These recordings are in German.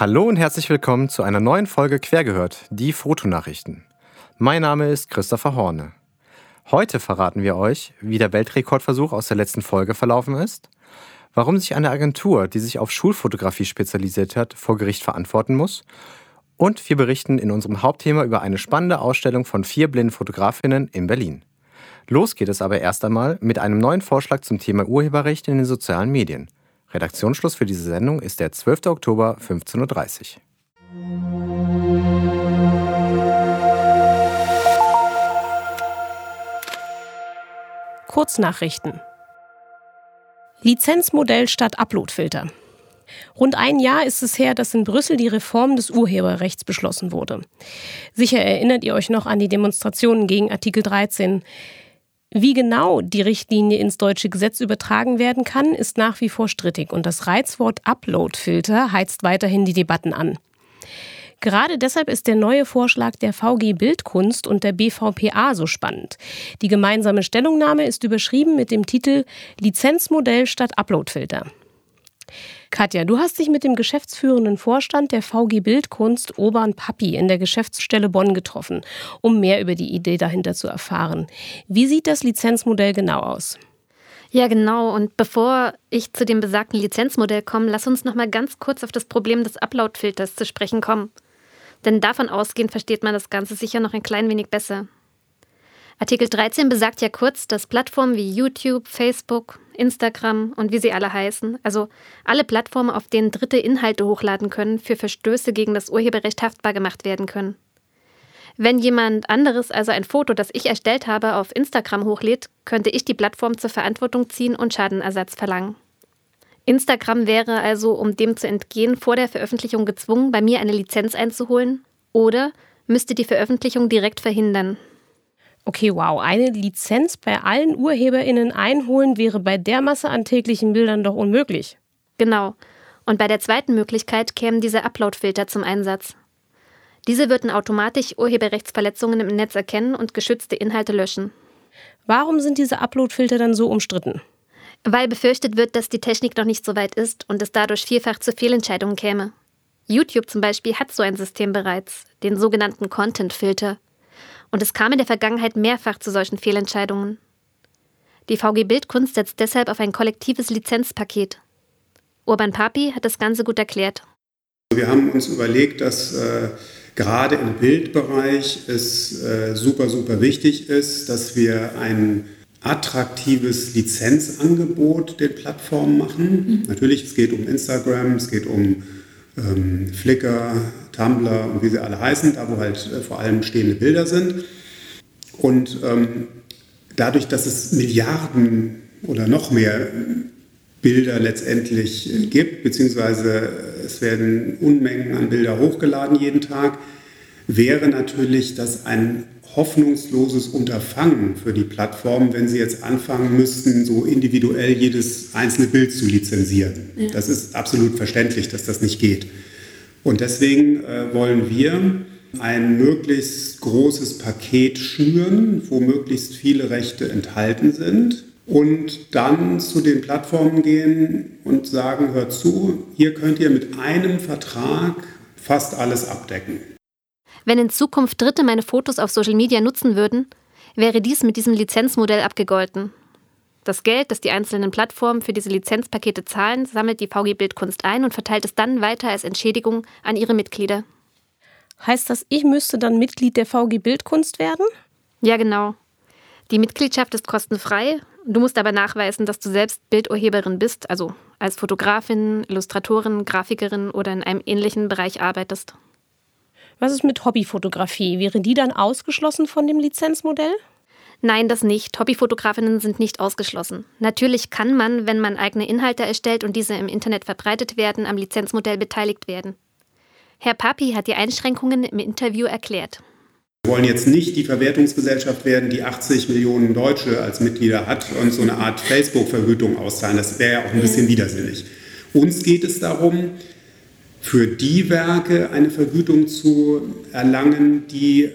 Hallo und herzlich willkommen zu einer neuen Folge Quergehört, die Fotonachrichten. Mein Name ist Christopher Horne. Heute verraten wir euch, wie der Weltrekordversuch aus der letzten Folge verlaufen ist, warum sich eine Agentur, die sich auf Schulfotografie spezialisiert hat, vor Gericht verantworten muss und wir berichten in unserem Hauptthema über eine spannende Ausstellung von vier blinden Fotografinnen in Berlin. Los geht es aber erst einmal mit einem neuen Vorschlag zum Thema Urheberrecht in den sozialen Medien. Redaktionsschluss für diese Sendung ist der 12. Oktober 15.30 Uhr. Kurznachrichten. Lizenzmodell statt Uploadfilter. Rund ein Jahr ist es her, dass in Brüssel die Reform des Urheberrechts beschlossen wurde. Sicher erinnert ihr euch noch an die Demonstrationen gegen Artikel 13. Wie genau die Richtlinie ins deutsche Gesetz übertragen werden kann, ist nach wie vor strittig und das Reizwort Upload-Filter heizt weiterhin die Debatten an. Gerade deshalb ist der neue Vorschlag der VG Bildkunst und der BVPA so spannend. Die gemeinsame Stellungnahme ist überschrieben mit dem Titel Lizenzmodell statt Uploadfilter. Katja, du hast dich mit dem geschäftsführenden Vorstand der VG Bildkunst Obern Papi in der Geschäftsstelle Bonn getroffen, um mehr über die Idee dahinter zu erfahren. Wie sieht das Lizenzmodell genau aus? Ja, genau. Und bevor ich zu dem besagten Lizenzmodell komme, lass uns noch mal ganz kurz auf das Problem des Upload-Filters zu sprechen kommen. Denn davon ausgehend versteht man das Ganze sicher noch ein klein wenig besser. Artikel 13 besagt ja kurz, dass Plattformen wie YouTube, Facebook, Instagram und wie sie alle heißen, also alle Plattformen, auf denen Dritte Inhalte hochladen können, für Verstöße gegen das Urheberrecht haftbar gemacht werden können. Wenn jemand anderes also ein Foto, das ich erstellt habe, auf Instagram hochlädt, könnte ich die Plattform zur Verantwortung ziehen und Schadenersatz verlangen. Instagram wäre also, um dem zu entgehen, vor der Veröffentlichung gezwungen, bei mir eine Lizenz einzuholen oder müsste die Veröffentlichung direkt verhindern. Okay, wow. Eine Lizenz bei allen UrheberInnen einholen wäre bei der Masse an täglichen Bildern doch unmöglich. Genau. Und bei der zweiten Möglichkeit kämen diese Upload-Filter zum Einsatz. Diese würden automatisch Urheberrechtsverletzungen im Netz erkennen und geschützte Inhalte löschen. Warum sind diese Upload-Filter dann so umstritten? Weil befürchtet wird, dass die Technik noch nicht so weit ist und es dadurch vielfach zu Fehlentscheidungen käme. YouTube zum Beispiel hat so ein System bereits, den sogenannten Content-Filter. Und es kam in der Vergangenheit mehrfach zu solchen Fehlentscheidungen. Die VG Bildkunst setzt deshalb auf ein kollektives Lizenzpaket. Urban Papi hat das Ganze gut erklärt. Wir haben uns überlegt, dass äh, gerade im Bildbereich es äh, super, super wichtig ist, dass wir ein attraktives Lizenzangebot den Plattformen machen. Mhm. Natürlich, es geht um Instagram, es geht um ähm, Flickr, Tumblr und wie sie alle heißen, da wo halt äh, vor allem stehende Bilder sind. Und ähm, dadurch, dass es Milliarden oder noch mehr Bilder letztendlich äh, gibt, beziehungsweise es werden Unmengen an Bilder hochgeladen jeden Tag, wäre natürlich das ein hoffnungsloses Unterfangen für die Plattform, wenn sie jetzt anfangen müssten, so individuell jedes einzelne Bild zu lizenzieren. Ja. Das ist absolut verständlich, dass das nicht geht. Und deswegen äh, wollen wir ein möglichst großes Paket schnüren, wo möglichst viele Rechte enthalten sind und dann zu den Plattformen gehen und sagen, hört zu, hier könnt ihr mit einem Vertrag fast alles abdecken. Wenn in Zukunft Dritte meine Fotos auf Social Media nutzen würden, wäre dies mit diesem Lizenzmodell abgegolten. Das Geld, das die einzelnen Plattformen für diese Lizenzpakete zahlen, sammelt die VG Bildkunst ein und verteilt es dann weiter als Entschädigung an ihre Mitglieder. Heißt das, ich müsste dann Mitglied der VG Bildkunst werden? Ja, genau. Die Mitgliedschaft ist kostenfrei. Du musst aber nachweisen, dass du selbst Bildurheberin bist, also als Fotografin, Illustratorin, Grafikerin oder in einem ähnlichen Bereich arbeitest. Was ist mit Hobbyfotografie? Wäre die dann ausgeschlossen von dem Lizenzmodell? Nein, das nicht. Hobbyfotografinnen sind nicht ausgeschlossen. Natürlich kann man, wenn man eigene Inhalte erstellt und diese im Internet verbreitet werden, am Lizenzmodell beteiligt werden. Herr Papi hat die Einschränkungen im Interview erklärt. Wir wollen jetzt nicht die Verwertungsgesellschaft werden, die 80 Millionen Deutsche als Mitglieder hat und so eine Art Facebook-Vergütung auszahlen. Das wäre ja auch ein bisschen widersinnig. Uns geht es darum, für die Werke eine Vergütung zu erlangen, die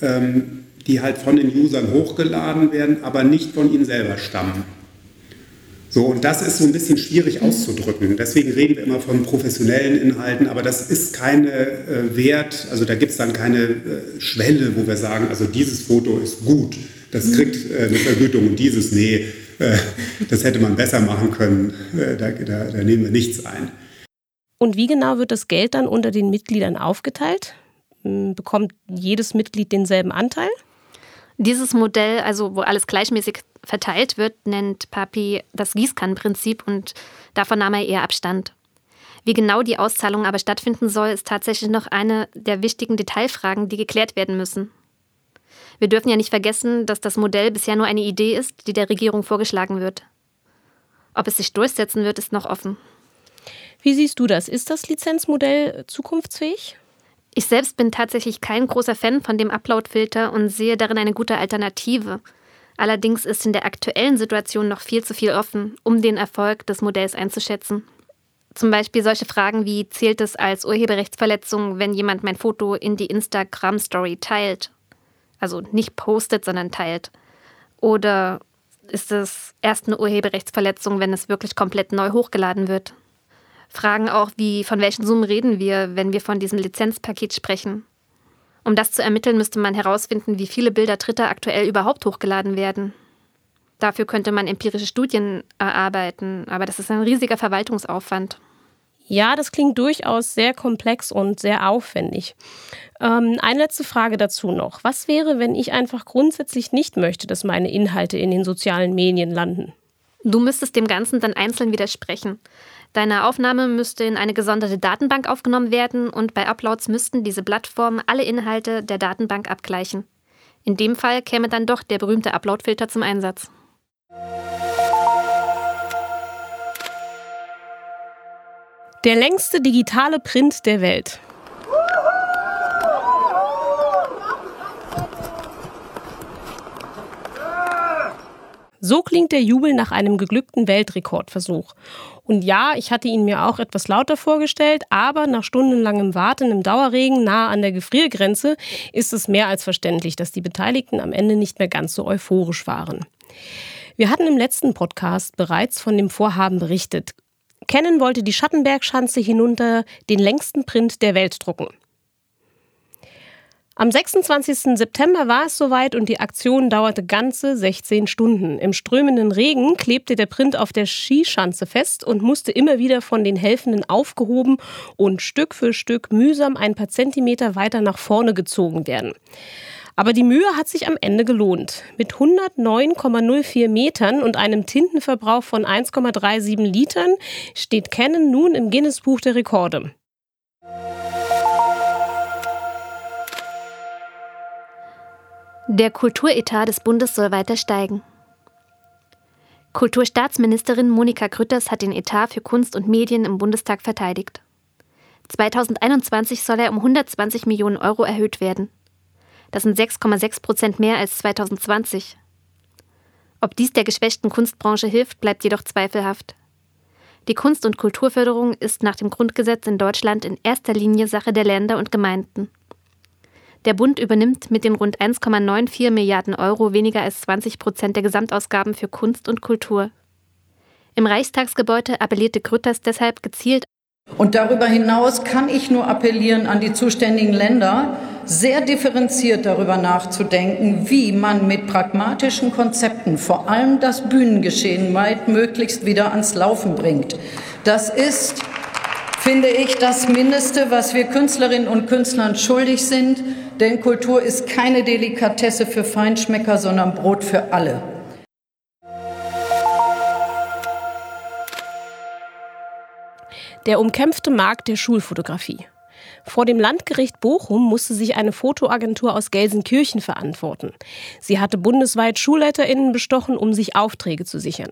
ähm, die halt von den Usern hochgeladen werden, aber nicht von ihnen selber stammen. So, und das ist so ein bisschen schwierig auszudrücken. Deswegen reden wir immer von professionellen Inhalten, aber das ist keine äh, Wert, also da gibt es dann keine äh, Schwelle, wo wir sagen, also dieses Foto ist gut, das kriegt äh, eine Vergütung und dieses, nee, äh, das hätte man besser machen können, äh, da, da, da nehmen wir nichts ein. Und wie genau wird das Geld dann unter den Mitgliedern aufgeteilt? Hm, bekommt jedes Mitglied denselben Anteil? Dieses Modell, also wo alles gleichmäßig verteilt wird, nennt Papi das Gießkannenprinzip und davon nahm er eher Abstand. Wie genau die Auszahlung aber stattfinden soll, ist tatsächlich noch eine der wichtigen Detailfragen, die geklärt werden müssen. Wir dürfen ja nicht vergessen, dass das Modell bisher nur eine Idee ist, die der Regierung vorgeschlagen wird. Ob es sich durchsetzen wird, ist noch offen. Wie siehst du das? Ist das Lizenzmodell zukunftsfähig? Ich selbst bin tatsächlich kein großer Fan von dem Upload-Filter und sehe darin eine gute Alternative. Allerdings ist in der aktuellen Situation noch viel zu viel offen, um den Erfolg des Modells einzuschätzen. Zum Beispiel solche Fragen wie, zählt es als Urheberrechtsverletzung, wenn jemand mein Foto in die Instagram-Story teilt? Also nicht postet, sondern teilt. Oder ist es erst eine Urheberrechtsverletzung, wenn es wirklich komplett neu hochgeladen wird? Fragen auch wie, von welchen Summen reden wir, wenn wir von diesem Lizenzpaket sprechen? Um das zu ermitteln, müsste man herausfinden, wie viele Bilder Dritter aktuell überhaupt hochgeladen werden. Dafür könnte man empirische Studien erarbeiten, aber das ist ein riesiger Verwaltungsaufwand. Ja, das klingt durchaus sehr komplex und sehr aufwendig. Ähm, eine letzte Frage dazu noch. Was wäre, wenn ich einfach grundsätzlich nicht möchte, dass meine Inhalte in den sozialen Medien landen? Du müsstest dem Ganzen dann einzeln widersprechen. Deine Aufnahme müsste in eine gesonderte Datenbank aufgenommen werden und bei Uploads müssten diese Plattformen alle Inhalte der Datenbank abgleichen. In dem Fall käme dann doch der berühmte Uploadfilter zum Einsatz. Der längste digitale Print der Welt. So klingt der Jubel nach einem geglückten Weltrekordversuch. Und ja, ich hatte ihn mir auch etwas lauter vorgestellt, aber nach stundenlangem Warten im Dauerregen nahe an der Gefriergrenze ist es mehr als verständlich, dass die Beteiligten am Ende nicht mehr ganz so euphorisch waren. Wir hatten im letzten Podcast bereits von dem Vorhaben berichtet. Kennen wollte die Schattenbergschanze hinunter den längsten Print der Welt drucken. Am 26. September war es soweit und die Aktion dauerte ganze 16 Stunden. Im strömenden Regen klebte der Print auf der Skischanze fest und musste immer wieder von den Helfenden aufgehoben und Stück für Stück mühsam ein paar Zentimeter weiter nach vorne gezogen werden. Aber die Mühe hat sich am Ende gelohnt. Mit 109,04 Metern und einem Tintenverbrauch von 1,37 Litern steht Canon nun im Guinness-Buch der Rekorde. Der Kulturetat des Bundes soll weiter steigen. Kulturstaatsministerin Monika Grütters hat den Etat für Kunst und Medien im Bundestag verteidigt. 2021 soll er um 120 Millionen Euro erhöht werden. Das sind 6,6 Prozent mehr als 2020. Ob dies der geschwächten Kunstbranche hilft, bleibt jedoch zweifelhaft. Die Kunst- und Kulturförderung ist nach dem Grundgesetz in Deutschland in erster Linie Sache der Länder und Gemeinden. Der Bund übernimmt mit den rund 1,94 Milliarden Euro weniger als 20 Prozent der Gesamtausgaben für Kunst und Kultur. Im Reichstagsgebäude appellierte Grütters deshalb gezielt. Und darüber hinaus kann ich nur appellieren an die zuständigen Länder, sehr differenziert darüber nachzudenken, wie man mit pragmatischen Konzepten vor allem das Bühnengeschehen weit möglichst wieder ans Laufen bringt. Das ist finde ich das Mindeste, was wir Künstlerinnen und Künstlern schuldig sind. Denn Kultur ist keine Delikatesse für Feinschmecker, sondern Brot für alle. Der umkämpfte Markt der Schulfotografie. Vor dem Landgericht Bochum musste sich eine Fotoagentur aus Gelsenkirchen verantworten. Sie hatte bundesweit SchulleiterInnen bestochen, um sich Aufträge zu sichern.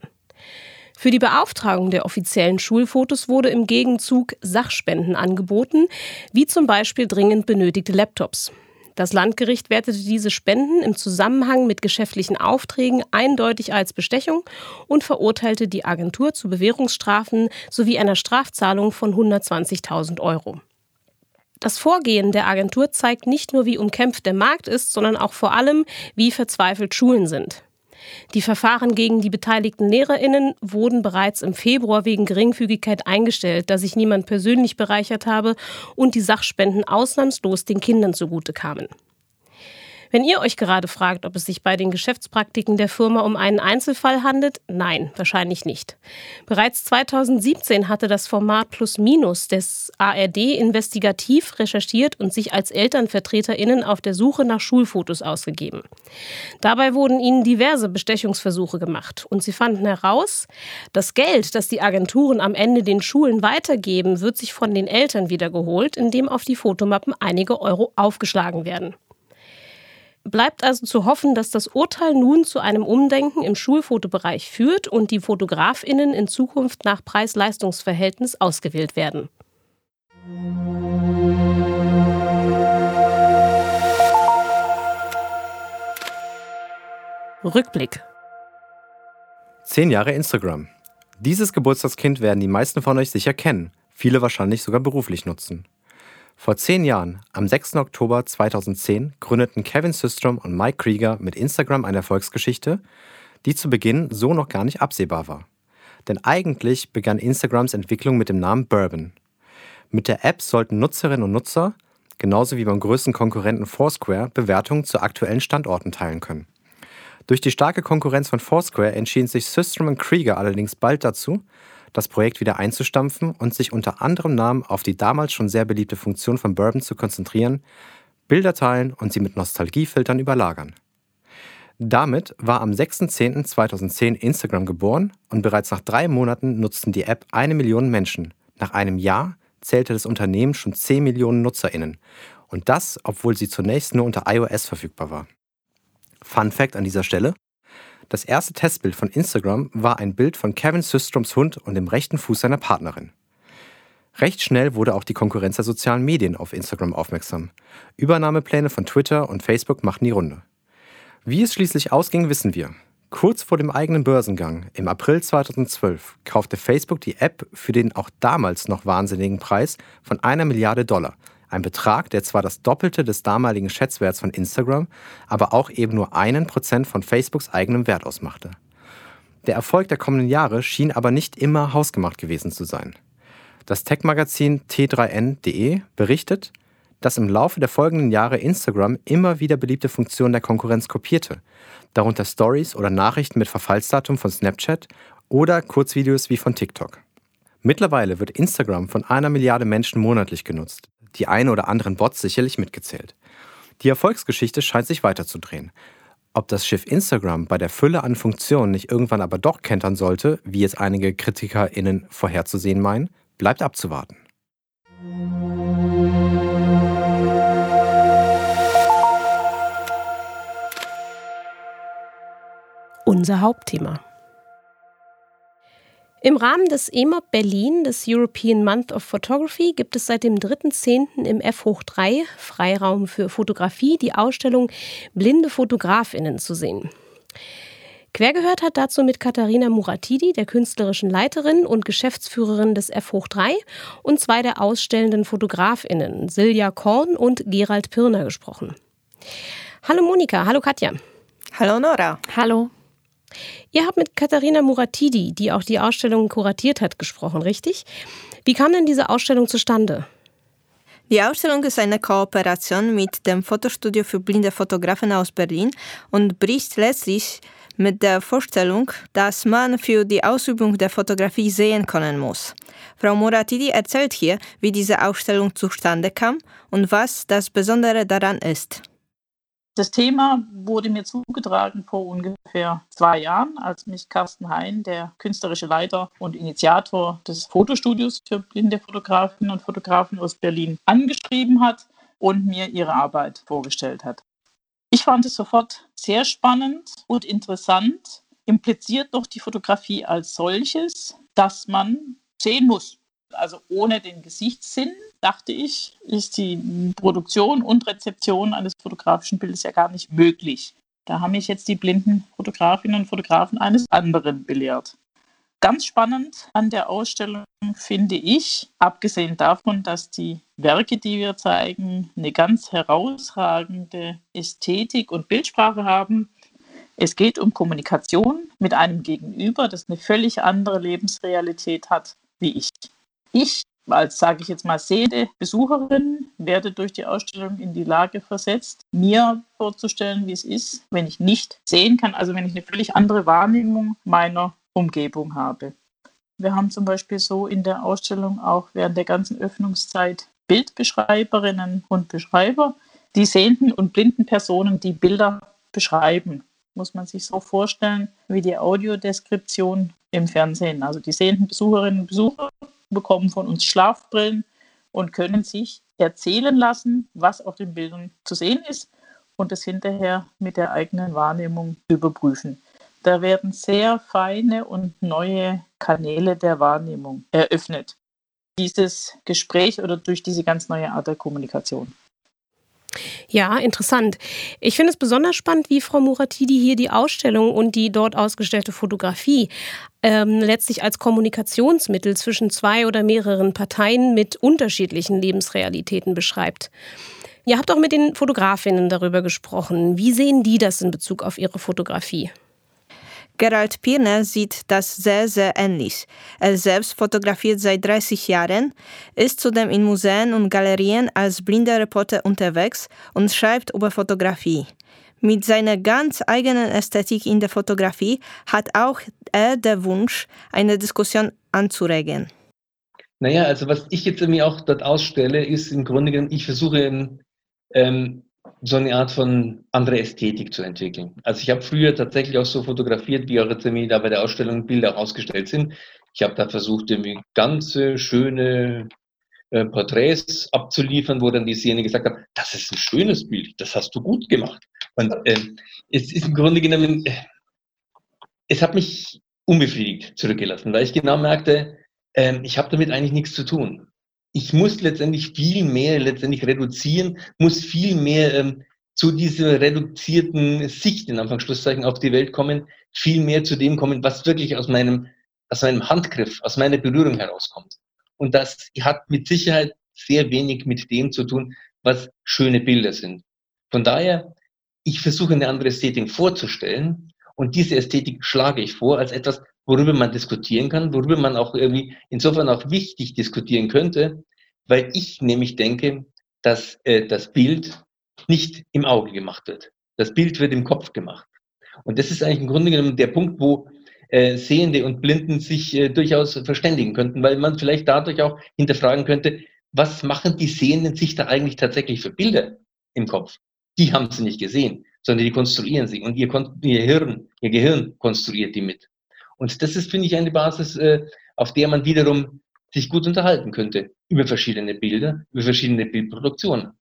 Für die Beauftragung der offiziellen Schulfotos wurde im Gegenzug Sachspenden angeboten, wie zum Beispiel dringend benötigte Laptops. Das Landgericht wertete diese Spenden im Zusammenhang mit geschäftlichen Aufträgen eindeutig als Bestechung und verurteilte die Agentur zu Bewährungsstrafen sowie einer Strafzahlung von 120.000 Euro. Das Vorgehen der Agentur zeigt nicht nur, wie umkämpft der Markt ist, sondern auch vor allem, wie verzweifelt Schulen sind. Die Verfahren gegen die beteiligten Lehrerinnen wurden bereits im Februar wegen Geringfügigkeit eingestellt, da sich niemand persönlich bereichert habe und die Sachspenden ausnahmslos den Kindern zugute kamen. Wenn ihr euch gerade fragt, ob es sich bei den Geschäftspraktiken der Firma um einen Einzelfall handelt, nein, wahrscheinlich nicht. Bereits 2017 hatte das Format Plus Minus des ARD investigativ recherchiert und sich als Elternvertreterinnen auf der Suche nach Schulfotos ausgegeben. Dabei wurden ihnen diverse Bestechungsversuche gemacht und sie fanden heraus, das Geld, das die Agenturen am Ende den Schulen weitergeben, wird sich von den Eltern wiedergeholt, indem auf die Fotomappen einige Euro aufgeschlagen werden. Bleibt also zu hoffen, dass das Urteil nun zu einem Umdenken im Schulfotobereich führt und die Fotografinnen in Zukunft nach Preis-Leistungs-Verhältnis ausgewählt werden. Rückblick. Zehn Jahre Instagram. Dieses Geburtstagskind werden die meisten von euch sicher kennen, viele wahrscheinlich sogar beruflich nutzen. Vor zehn Jahren, am 6. Oktober 2010, gründeten Kevin Systrom und Mike Krieger mit Instagram eine Erfolgsgeschichte, die zu Beginn so noch gar nicht absehbar war. Denn eigentlich begann Instagrams Entwicklung mit dem Namen Bourbon. Mit der App sollten Nutzerinnen und Nutzer, genauso wie beim größten Konkurrenten Foursquare, Bewertungen zu aktuellen Standorten teilen können. Durch die starke Konkurrenz von Foursquare entschieden sich Systrom und Krieger allerdings bald dazu, das Projekt wieder einzustampfen und sich unter anderem Namen auf die damals schon sehr beliebte Funktion von Bourbon zu konzentrieren, Bilder teilen und sie mit Nostalgiefiltern überlagern. Damit war am 6.10.2010 Instagram geboren und bereits nach drei Monaten nutzten die App eine Million Menschen. Nach einem Jahr zählte das Unternehmen schon 10 Millionen NutzerInnen. Und das, obwohl sie zunächst nur unter iOS verfügbar war. Fun Fact an dieser Stelle: das erste Testbild von Instagram war ein Bild von Kevin Systroms Hund und dem rechten Fuß seiner Partnerin. Recht schnell wurde auch die Konkurrenz der sozialen Medien auf Instagram aufmerksam. Übernahmepläne von Twitter und Facebook machten die Runde. Wie es schließlich ausging, wissen wir. Kurz vor dem eigenen Börsengang, im April 2012, kaufte Facebook die App für den auch damals noch wahnsinnigen Preis von einer Milliarde Dollar, ein Betrag, der zwar das Doppelte des damaligen Schätzwerts von Instagram, aber auch eben nur einen Prozent von Facebooks eigenem Wert ausmachte. Der Erfolg der kommenden Jahre schien aber nicht immer hausgemacht gewesen zu sein. Das Tech-Magazin T3N.de berichtet, dass im Laufe der folgenden Jahre Instagram immer wieder beliebte Funktionen der Konkurrenz kopierte, darunter Stories oder Nachrichten mit Verfallsdatum von Snapchat oder Kurzvideos wie von TikTok. Mittlerweile wird Instagram von einer Milliarde Menschen monatlich genutzt die ein oder anderen Bots sicherlich mitgezählt. Die Erfolgsgeschichte scheint sich weiterzudrehen. Ob das Schiff Instagram bei der Fülle an Funktionen nicht irgendwann aber doch kentern sollte, wie es einige KritikerInnen vorherzusehen meinen, bleibt abzuwarten. Unser Hauptthema. Im Rahmen des EMOB Berlin, des European Month of Photography, gibt es seit dem 3.10. im F hoch 3 Freiraum für Fotografie die Ausstellung Blinde Fotografinnen zu sehen. Quergehört hat dazu mit Katharina Muratidi, der künstlerischen Leiterin und Geschäftsführerin des F hoch 3 und zwei der ausstellenden Fotografinnen, Silja Korn und Gerald Pirner, gesprochen. Hallo Monika, hallo Katja. Hallo Nora. Hallo. Ihr habt mit Katharina Muratidi, die auch die Ausstellung kuratiert hat, gesprochen, richtig? Wie kam denn diese Ausstellung zustande? Die Ausstellung ist eine Kooperation mit dem Fotostudio für blinde Fotografen aus Berlin und bricht letztlich mit der Vorstellung, dass man für die Ausübung der Fotografie sehen können muss. Frau Muratidi erzählt hier, wie diese Ausstellung zustande kam und was das Besondere daran ist. Das Thema wurde mir zugetragen vor ungefähr zwei Jahren, als mich Carsten Hein, der künstlerische Leiter und Initiator des Fotostudios für blinde Fotografinnen und Fotografen aus Berlin, angeschrieben hat und mir ihre Arbeit vorgestellt hat. Ich fand es sofort sehr spannend und interessant, impliziert doch die Fotografie als solches, dass man sehen muss. Also ohne den Gesichtssinn dachte ich, ist die Produktion und Rezeption eines fotografischen Bildes ja gar nicht möglich. Da haben mich jetzt die blinden Fotografinnen und Fotografen eines anderen belehrt. Ganz spannend an der Ausstellung finde ich, abgesehen davon, dass die Werke, die wir zeigen, eine ganz herausragende Ästhetik und Bildsprache haben, Es geht um Kommunikation mit einem Gegenüber, das eine völlig andere Lebensrealität hat wie ich. Ich als, sage ich jetzt mal, sehende Besucherin werde durch die Ausstellung in die Lage versetzt, mir vorzustellen, wie es ist, wenn ich nicht sehen kann, also wenn ich eine völlig andere Wahrnehmung meiner Umgebung habe. Wir haben zum Beispiel so in der Ausstellung auch während der ganzen Öffnungszeit Bildbeschreiberinnen und Beschreiber, die sehenden und blinden Personen die Bilder beschreiben. Muss man sich so vorstellen wie die Audiodeskription im Fernsehen. Also die sehenden Besucherinnen und Besucher bekommen von uns Schlafbrillen und können sich erzählen lassen, was auf den Bildern zu sehen ist und es hinterher mit der eigenen Wahrnehmung überprüfen. Da werden sehr feine und neue Kanäle der Wahrnehmung eröffnet. Dieses Gespräch oder durch diese ganz neue Art der Kommunikation. Ja, interessant. Ich finde es besonders spannend, wie Frau Muratidi hier die Ausstellung und die dort ausgestellte Fotografie ähm, letztlich als Kommunikationsmittel zwischen zwei oder mehreren Parteien mit unterschiedlichen Lebensrealitäten beschreibt. Ihr habt auch mit den Fotografinnen darüber gesprochen. Wie sehen die das in Bezug auf ihre Fotografie? Gerald Pirner sieht das sehr, sehr ähnlich. Er selbst fotografiert seit 30 Jahren, ist zudem in Museen und Galerien als blinder Reporter unterwegs und schreibt über Fotografie. Mit seiner ganz eigenen Ästhetik in der Fotografie hat auch er den Wunsch, eine Diskussion anzuregen. Naja, also was ich jetzt irgendwie auch dort ausstelle, ist im Grunde genommen, ich versuche ähm, so eine Art von andere Ästhetik zu entwickeln. Also ich habe früher tatsächlich auch so fotografiert, wie auch jetzt irgendwie da bei der Ausstellung Bilder ausgestellt sind. Ich habe da versucht, irgendwie ganz schöne äh, Porträts abzuliefern, wo dann die Szene gesagt hat, das ist ein schönes Bild, das hast du gut gemacht. Und äh, es ist im Grunde genommen, äh, es hat mich unbefriedigt zurückgelassen, weil ich genau merkte, äh, ich habe damit eigentlich nichts zu tun ich muss letztendlich viel mehr letztendlich reduzieren, muss viel mehr ähm, zu dieser reduzierten Sicht, in Anführungsschlusszeichen, auf die Welt kommen, viel mehr zu dem kommen, was wirklich aus meinem, aus meinem Handgriff, aus meiner Berührung herauskommt. Und das hat mit Sicherheit sehr wenig mit dem zu tun, was schöne Bilder sind. Von daher, ich versuche eine andere Ästhetik vorzustellen und diese Ästhetik schlage ich vor als etwas, worüber man diskutieren kann, worüber man auch irgendwie insofern auch wichtig diskutieren könnte, weil ich nämlich denke, dass äh, das Bild nicht im Auge gemacht wird. Das Bild wird im Kopf gemacht. Und das ist eigentlich im Grunde genommen der Punkt, wo äh, Sehende und Blinden sich äh, durchaus verständigen könnten, weil man vielleicht dadurch auch hinterfragen könnte, was machen die Sehenden sich da eigentlich tatsächlich für Bilder im Kopf? Die haben sie nicht gesehen, sondern die konstruieren sie und ihr, ihr Hirn, ihr Gehirn konstruiert die mit. Und das ist, finde ich, eine Basis, äh, auf der man wiederum sich gut unterhalten könnte über verschiedene Bilder, über verschiedene Bildproduktionen.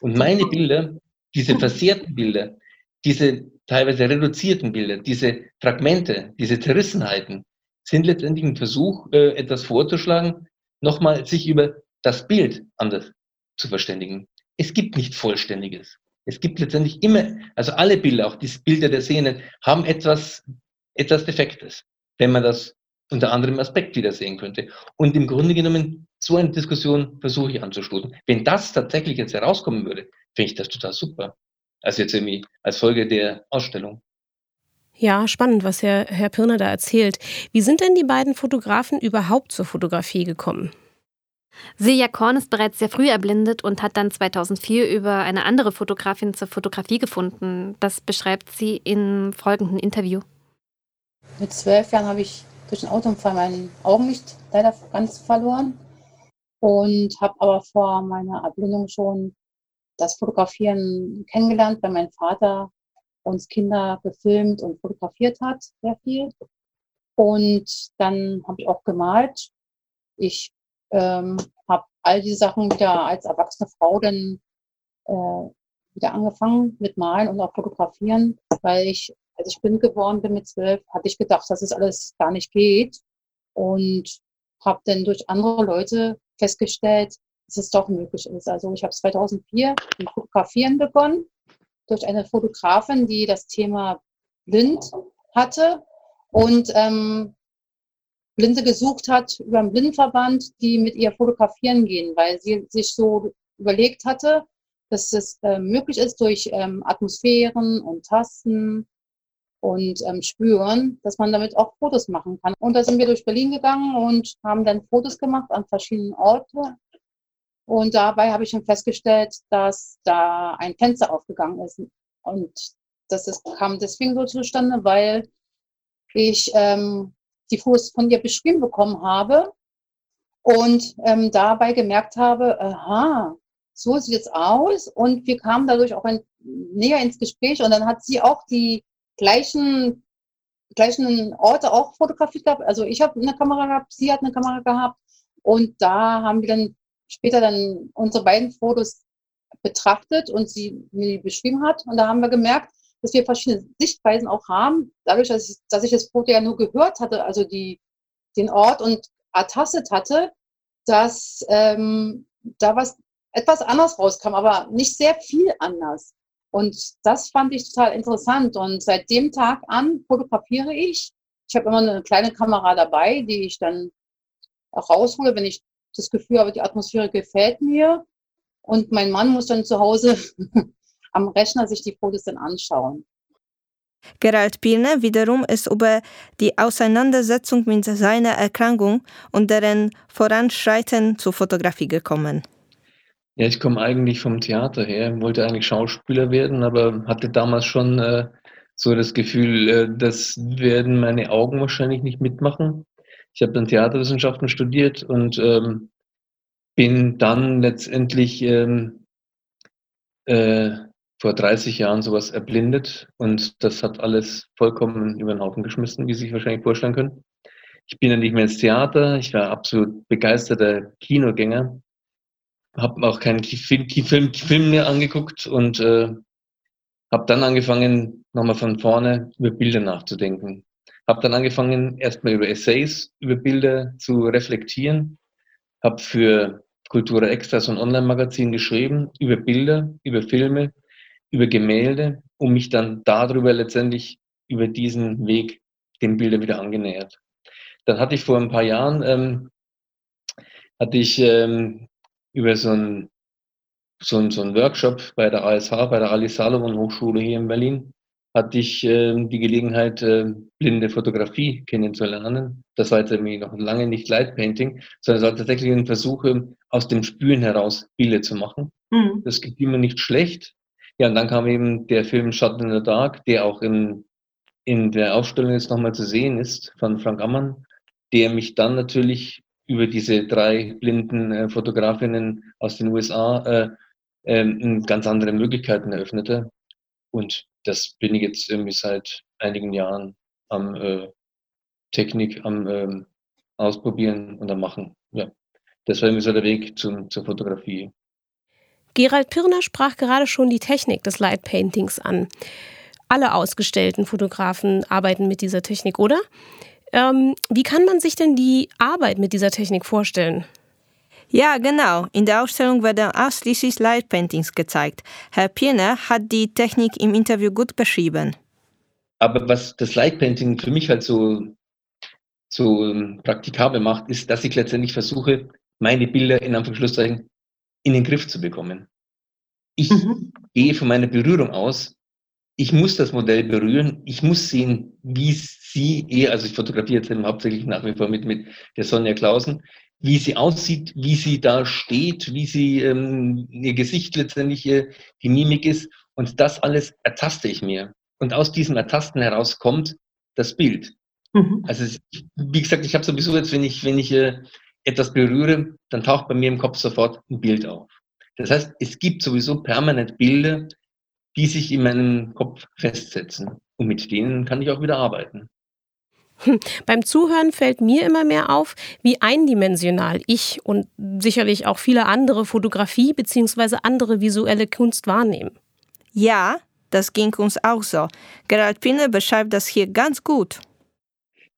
Und meine Bilder, diese versehrten Bilder, diese teilweise reduzierten Bilder, diese Fragmente, diese Zerrissenheiten, sind letztendlich ein Versuch, äh, etwas vorzuschlagen, nochmal sich über das Bild anders zu verständigen. Es gibt nicht Vollständiges. Es gibt letztendlich immer, also alle Bilder, auch die Bilder der Szenen, haben etwas etwas Defektes, wenn man das unter anderem Aspekt wieder sehen könnte. Und im Grunde genommen, so eine Diskussion versuche ich anzustoßen. Wenn das tatsächlich jetzt herauskommen würde, finde ich das total super. Also jetzt irgendwie als Folge der Ausstellung. Ja, spannend, was Herr, Herr Pirner da erzählt. Wie sind denn die beiden Fotografen überhaupt zur Fotografie gekommen? Silja Korn ist bereits sehr früh erblindet und hat dann 2004 über eine andere Fotografin zur Fotografie gefunden. Das beschreibt sie im folgenden Interview. Mit zwölf Jahren habe ich durch einen Autounfall mein Augenlicht leider ganz verloren und habe aber vor meiner Erblindung schon das Fotografieren kennengelernt, weil mein Vater uns Kinder gefilmt und fotografiert hat, sehr viel. Und dann habe ich auch gemalt. Ich ähm, habe all diese Sachen wieder als erwachsene Frau dann äh, wieder angefangen mit Malen und auch Fotografieren, weil ich als ich blind geworden bin mit zwölf, hatte ich gedacht, dass es alles gar nicht geht und habe dann durch andere Leute festgestellt, dass es doch möglich ist. Also ich habe 2004 mit Fotografieren begonnen durch eine Fotografin, die das Thema blind hatte und ähm, Blinde gesucht hat über einen Blindenverband, die mit ihr fotografieren gehen, weil sie sich so überlegt hatte, dass es äh, möglich ist durch ähm, Atmosphären und Tasten und ähm, spüren, dass man damit auch Fotos machen kann. Und da sind wir durch Berlin gegangen und haben dann Fotos gemacht an verschiedenen Orten. Und dabei habe ich schon festgestellt, dass da ein Fenster aufgegangen ist. Und das ist, kam deswegen so zustande, weil ich ähm, die Fotos von ihr beschrieben bekommen habe und ähm, dabei gemerkt habe, aha, so sieht es aus. Und wir kamen dadurch auch ein, näher ins Gespräch und dann hat sie auch die gleichen, gleichen Orte auch fotografiert gehabt. Also ich habe eine Kamera gehabt, sie hat eine Kamera gehabt und da haben wir dann später dann unsere beiden Fotos betrachtet und sie mir beschrieben hat und da haben wir gemerkt, dass wir verschiedene Sichtweisen auch haben. Dadurch, dass ich, dass ich das Foto ja nur gehört hatte, also die, den Ort und ertastet hatte, dass ähm, da was etwas anders rauskam, aber nicht sehr viel anders. Und das fand ich total interessant. Und seit dem Tag an fotografiere ich. Ich habe immer eine kleine Kamera dabei, die ich dann auch raushole, wenn ich das Gefühl habe, die Atmosphäre gefällt mir. Und mein Mann muss dann zu Hause am Rechner sich die Fotos dann anschauen. Gerald Pirne wiederum ist über die Auseinandersetzung mit seiner Erkrankung und deren Voranschreiten zur Fotografie gekommen. Ja, ich komme eigentlich vom Theater her, wollte eigentlich Schauspieler werden, aber hatte damals schon äh, so das Gefühl, äh, das werden meine Augen wahrscheinlich nicht mitmachen. Ich habe dann Theaterwissenschaften studiert und ähm, bin dann letztendlich ähm, äh, vor 30 Jahren sowas erblindet und das hat alles vollkommen über den Haufen geschmissen, wie Sie sich wahrscheinlich vorstellen können. Ich bin dann nicht mehr ins Theater, ich war absolut begeisterter Kinogänger habe auch keinen Film, Film, Film mehr angeguckt und äh, habe dann angefangen, nochmal von vorne über Bilder nachzudenken. Habe dann angefangen, erstmal über Essays, über Bilder zu reflektieren. Habe für Kultura Extra so ein Online-Magazin geschrieben, über Bilder, über Filme, über Gemälde, um mich dann darüber letztendlich über diesen Weg den Bildern wieder angenähert. Dann hatte ich vor ein paar Jahren, ähm, hatte ich ähm, über so einen so ein, so ein Workshop bei der ASH, bei der Ali Salomon Hochschule hier in Berlin, hatte ich äh, die Gelegenheit, äh, blinde Fotografie kennenzulernen. Das war jetzt irgendwie noch lange nicht Light Painting, sondern es war tatsächlich ein Versuch, ähm, aus dem Spüren heraus Bilder zu machen. Mhm. Das gefiel mir nicht schlecht. Ja, und dann kam eben der Film Shot in the Dark, der auch in, in der Ausstellung jetzt nochmal zu sehen ist, von Frank Ammann, der mich dann natürlich über diese drei blinden äh, Fotografinnen aus den USA äh, äh, ganz andere Möglichkeiten eröffnete. Und das bin ich jetzt irgendwie seit einigen Jahren am äh, Technik, am ähm, Ausprobieren und am Machen. Ja. Das war irgendwie so der Weg zum, zur Fotografie. Gerald Pirner sprach gerade schon die Technik des Light Paintings an. Alle ausgestellten Fotografen arbeiten mit dieser Technik, oder? Ähm, wie kann man sich denn die Arbeit mit dieser Technik vorstellen? Ja, genau. In der Ausstellung werden ausschließlich Light Paintings gezeigt. Herr Pirner hat die Technik im Interview gut beschrieben. Aber was das Light Painting für mich halt so, so ähm, praktikabel macht, ist, dass ich letztendlich versuche, meine Bilder in Anführungszeichen in den Griff zu bekommen. Ich mhm. gehe von meiner Berührung aus ich muss das Modell berühren, ich muss sehen, wie sie eher, also ich fotografiere jetzt hauptsächlich nach wie vor mit, mit der Sonja Klausen, wie sie aussieht, wie sie da steht, wie sie ähm, ihr Gesicht letztendlich äh, die Mimik ist und das alles ertaste ich mir. Und aus diesem Ertasten heraus kommt das Bild. Mhm. Also wie gesagt, ich habe sowieso jetzt, wenn ich, wenn ich äh, etwas berühre, dann taucht bei mir im Kopf sofort ein Bild auf. Das heißt, es gibt sowieso permanent Bilder, die sich in meinem Kopf festsetzen. Und mit denen kann ich auch wieder arbeiten. Hm. Beim Zuhören fällt mir immer mehr auf, wie eindimensional ich und sicherlich auch viele andere Fotografie bzw. andere visuelle Kunst wahrnehmen. Ja, das ging uns auch so. Gerald Pinne beschreibt das hier ganz gut.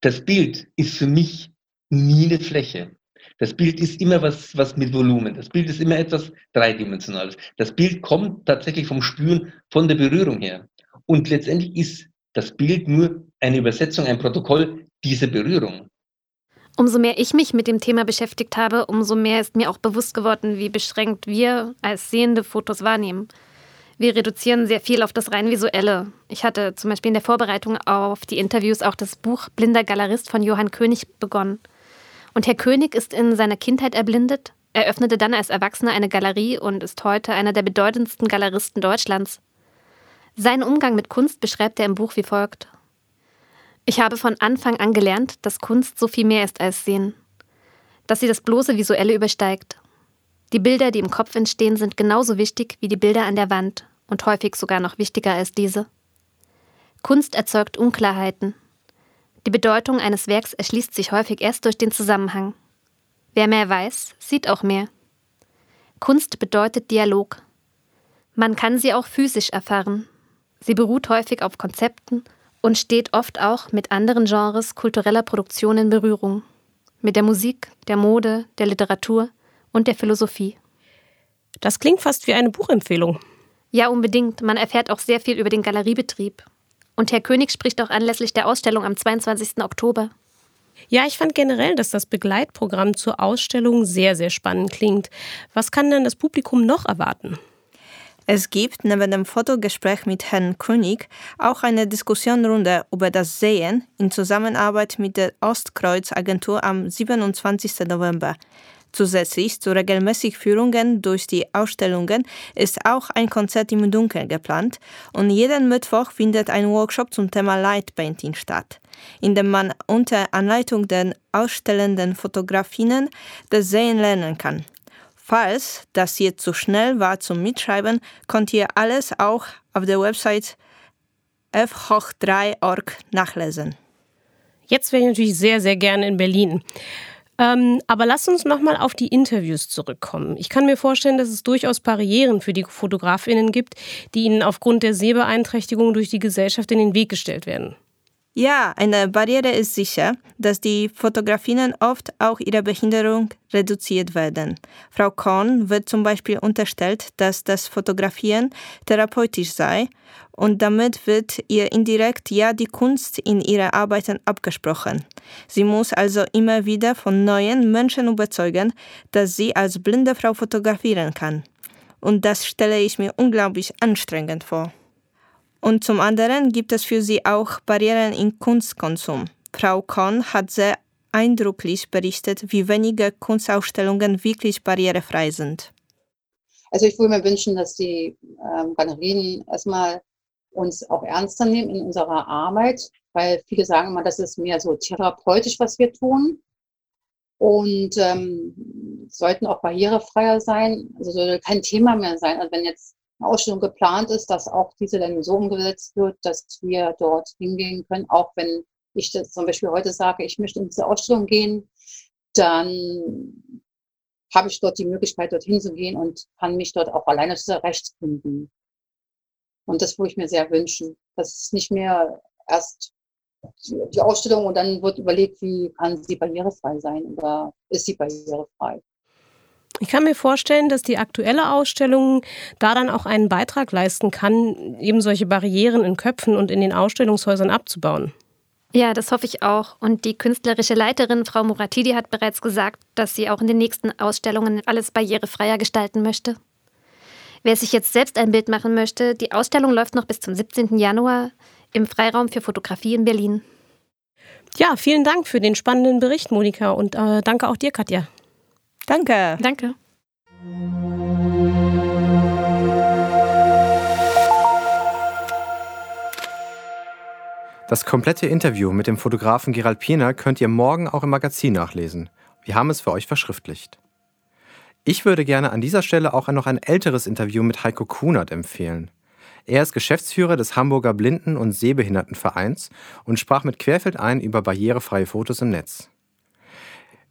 Das Bild ist für mich nie eine Fläche. Das Bild ist immer was, was mit Volumen. Das Bild ist immer etwas Dreidimensionales. Das Bild kommt tatsächlich vom Spüren, von der Berührung her. Und letztendlich ist das Bild nur eine Übersetzung, ein Protokoll dieser Berührung. Umso mehr ich mich mit dem Thema beschäftigt habe, umso mehr ist mir auch bewusst geworden, wie beschränkt wir als Sehende Fotos wahrnehmen. Wir reduzieren sehr viel auf das rein visuelle. Ich hatte zum Beispiel in der Vorbereitung auf die Interviews auch das Buch Blinder Galerist von Johann König begonnen. Und Herr König ist in seiner Kindheit erblindet, eröffnete dann als Erwachsener eine Galerie und ist heute einer der bedeutendsten Galeristen Deutschlands. Seinen Umgang mit Kunst beschreibt er im Buch wie folgt. Ich habe von Anfang an gelernt, dass Kunst so viel mehr ist als Sehen. Dass sie das bloße Visuelle übersteigt. Die Bilder, die im Kopf entstehen, sind genauso wichtig wie die Bilder an der Wand und häufig sogar noch wichtiger als diese. Kunst erzeugt Unklarheiten. Die Bedeutung eines Werks erschließt sich häufig erst durch den Zusammenhang. Wer mehr weiß, sieht auch mehr. Kunst bedeutet Dialog. Man kann sie auch physisch erfahren. Sie beruht häufig auf Konzepten und steht oft auch mit anderen Genres kultureller Produktion in Berührung. Mit der Musik, der Mode, der Literatur und der Philosophie. Das klingt fast wie eine Buchempfehlung. Ja, unbedingt. Man erfährt auch sehr viel über den Galeriebetrieb. Und Herr König spricht auch anlässlich der Ausstellung am 22. Oktober. Ja, ich fand generell, dass das Begleitprogramm zur Ausstellung sehr, sehr spannend klingt. Was kann denn das Publikum noch erwarten? Es gibt neben dem Fotogespräch mit Herrn König auch eine Diskussionrunde über das Sehen in Zusammenarbeit mit der Ostkreuz-Agentur am 27. November. Zusätzlich zu regelmäßig Führungen durch die Ausstellungen ist auch ein Konzert im Dunkeln geplant und jeden Mittwoch findet ein Workshop zum Thema Light Painting statt, in dem man unter Anleitung der ausstellenden Fotografinnen das Sehen lernen kann. Falls das hier zu schnell war zum Mitschreiben, könnt ihr alles auch auf der Website f-3.org nachlesen. Jetzt wäre ich natürlich sehr, sehr gerne in Berlin. Ähm, aber lasst uns nochmal auf die Interviews zurückkommen. Ich kann mir vorstellen, dass es durchaus Barrieren für die Fotografinnen gibt, die ihnen aufgrund der Sehbeeinträchtigung durch die Gesellschaft in den Weg gestellt werden. Ja, eine Barriere ist sicher, dass die Fotografinnen oft auch ihrer Behinderung reduziert werden. Frau Korn wird zum Beispiel unterstellt, dass das Fotografieren therapeutisch sei und damit wird ihr indirekt ja die Kunst in ihre Arbeiten abgesprochen. Sie muss also immer wieder von neuen Menschen überzeugen, dass sie als blinde Frau fotografieren kann. Und das stelle ich mir unglaublich anstrengend vor. Und zum anderen gibt es für sie auch Barrieren im Kunstkonsum. Frau Kohn hat sehr eindrücklich berichtet, wie wenige Kunstausstellungen wirklich barrierefrei sind. Also ich würde mir wünschen, dass die ähm, Galerien erstmal uns auch ernster nehmen in unserer Arbeit, weil viele sagen immer, das ist mehr so therapeutisch, was wir tun. Und ähm, sollten auch barrierefreier sein. Also soll kein Thema mehr sein. Also wenn jetzt Ausstellung geplant ist, dass auch diese dann so umgesetzt wird, dass wir dort hingehen können. Auch wenn ich das zum Beispiel heute sage, ich möchte in diese Ausstellung gehen, dann habe ich dort die Möglichkeit, dorthin zu gehen und kann mich dort auch alleine zurechtfinden. Und das würde ich mir sehr wünschen, dass es nicht mehr erst die Ausstellung und dann wird überlegt, wie kann sie barrierefrei sein oder ist sie barrierefrei. Ich kann mir vorstellen, dass die aktuelle Ausstellung da dann auch einen Beitrag leisten kann, eben solche Barrieren in Köpfen und in den Ausstellungshäusern abzubauen. Ja, das hoffe ich auch. Und die künstlerische Leiterin, Frau Muratidi, hat bereits gesagt, dass sie auch in den nächsten Ausstellungen alles barrierefreier gestalten möchte. Wer sich jetzt selbst ein Bild machen möchte, die Ausstellung läuft noch bis zum 17. Januar im Freiraum für Fotografie in Berlin. Ja, vielen Dank für den spannenden Bericht, Monika, und äh, danke auch dir, Katja. Danke. Danke. Das komplette Interview mit dem Fotografen Gerald Piener könnt ihr morgen auch im Magazin nachlesen. Wir haben es für euch verschriftlicht. Ich würde gerne an dieser Stelle auch noch ein älteres Interview mit Heiko Kunert empfehlen. Er ist Geschäftsführer des Hamburger Blinden- und Sehbehindertenvereins und sprach mit Querfeld ein über barrierefreie Fotos im Netz.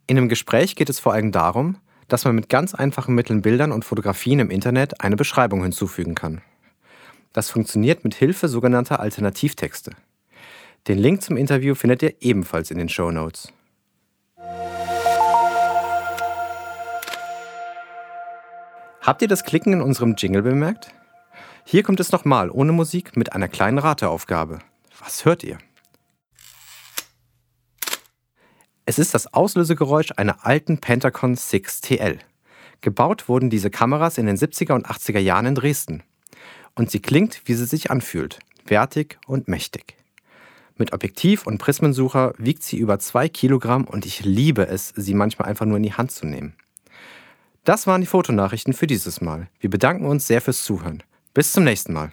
In dem Gespräch geht es vor allem darum, dass man mit ganz einfachen Mitteln Bildern und Fotografien im Internet eine Beschreibung hinzufügen kann. Das funktioniert mit Hilfe sogenannter Alternativtexte. Den Link zum Interview findet ihr ebenfalls in den Show Notes. Habt ihr das Klicken in unserem Jingle bemerkt? Hier kommt es nochmal ohne Musik mit einer kleinen Rateaufgabe. Was hört ihr? Es ist das Auslösegeräusch einer alten Pentacon 6 TL. Gebaut wurden diese Kameras in den 70er und 80er Jahren in Dresden. Und sie klingt, wie sie sich anfühlt, wertig und mächtig. Mit Objektiv und Prismensucher wiegt sie über zwei Kilogramm und ich liebe es, sie manchmal einfach nur in die Hand zu nehmen. Das waren die Fotonachrichten für dieses Mal. Wir bedanken uns sehr fürs Zuhören. Bis zum nächsten Mal.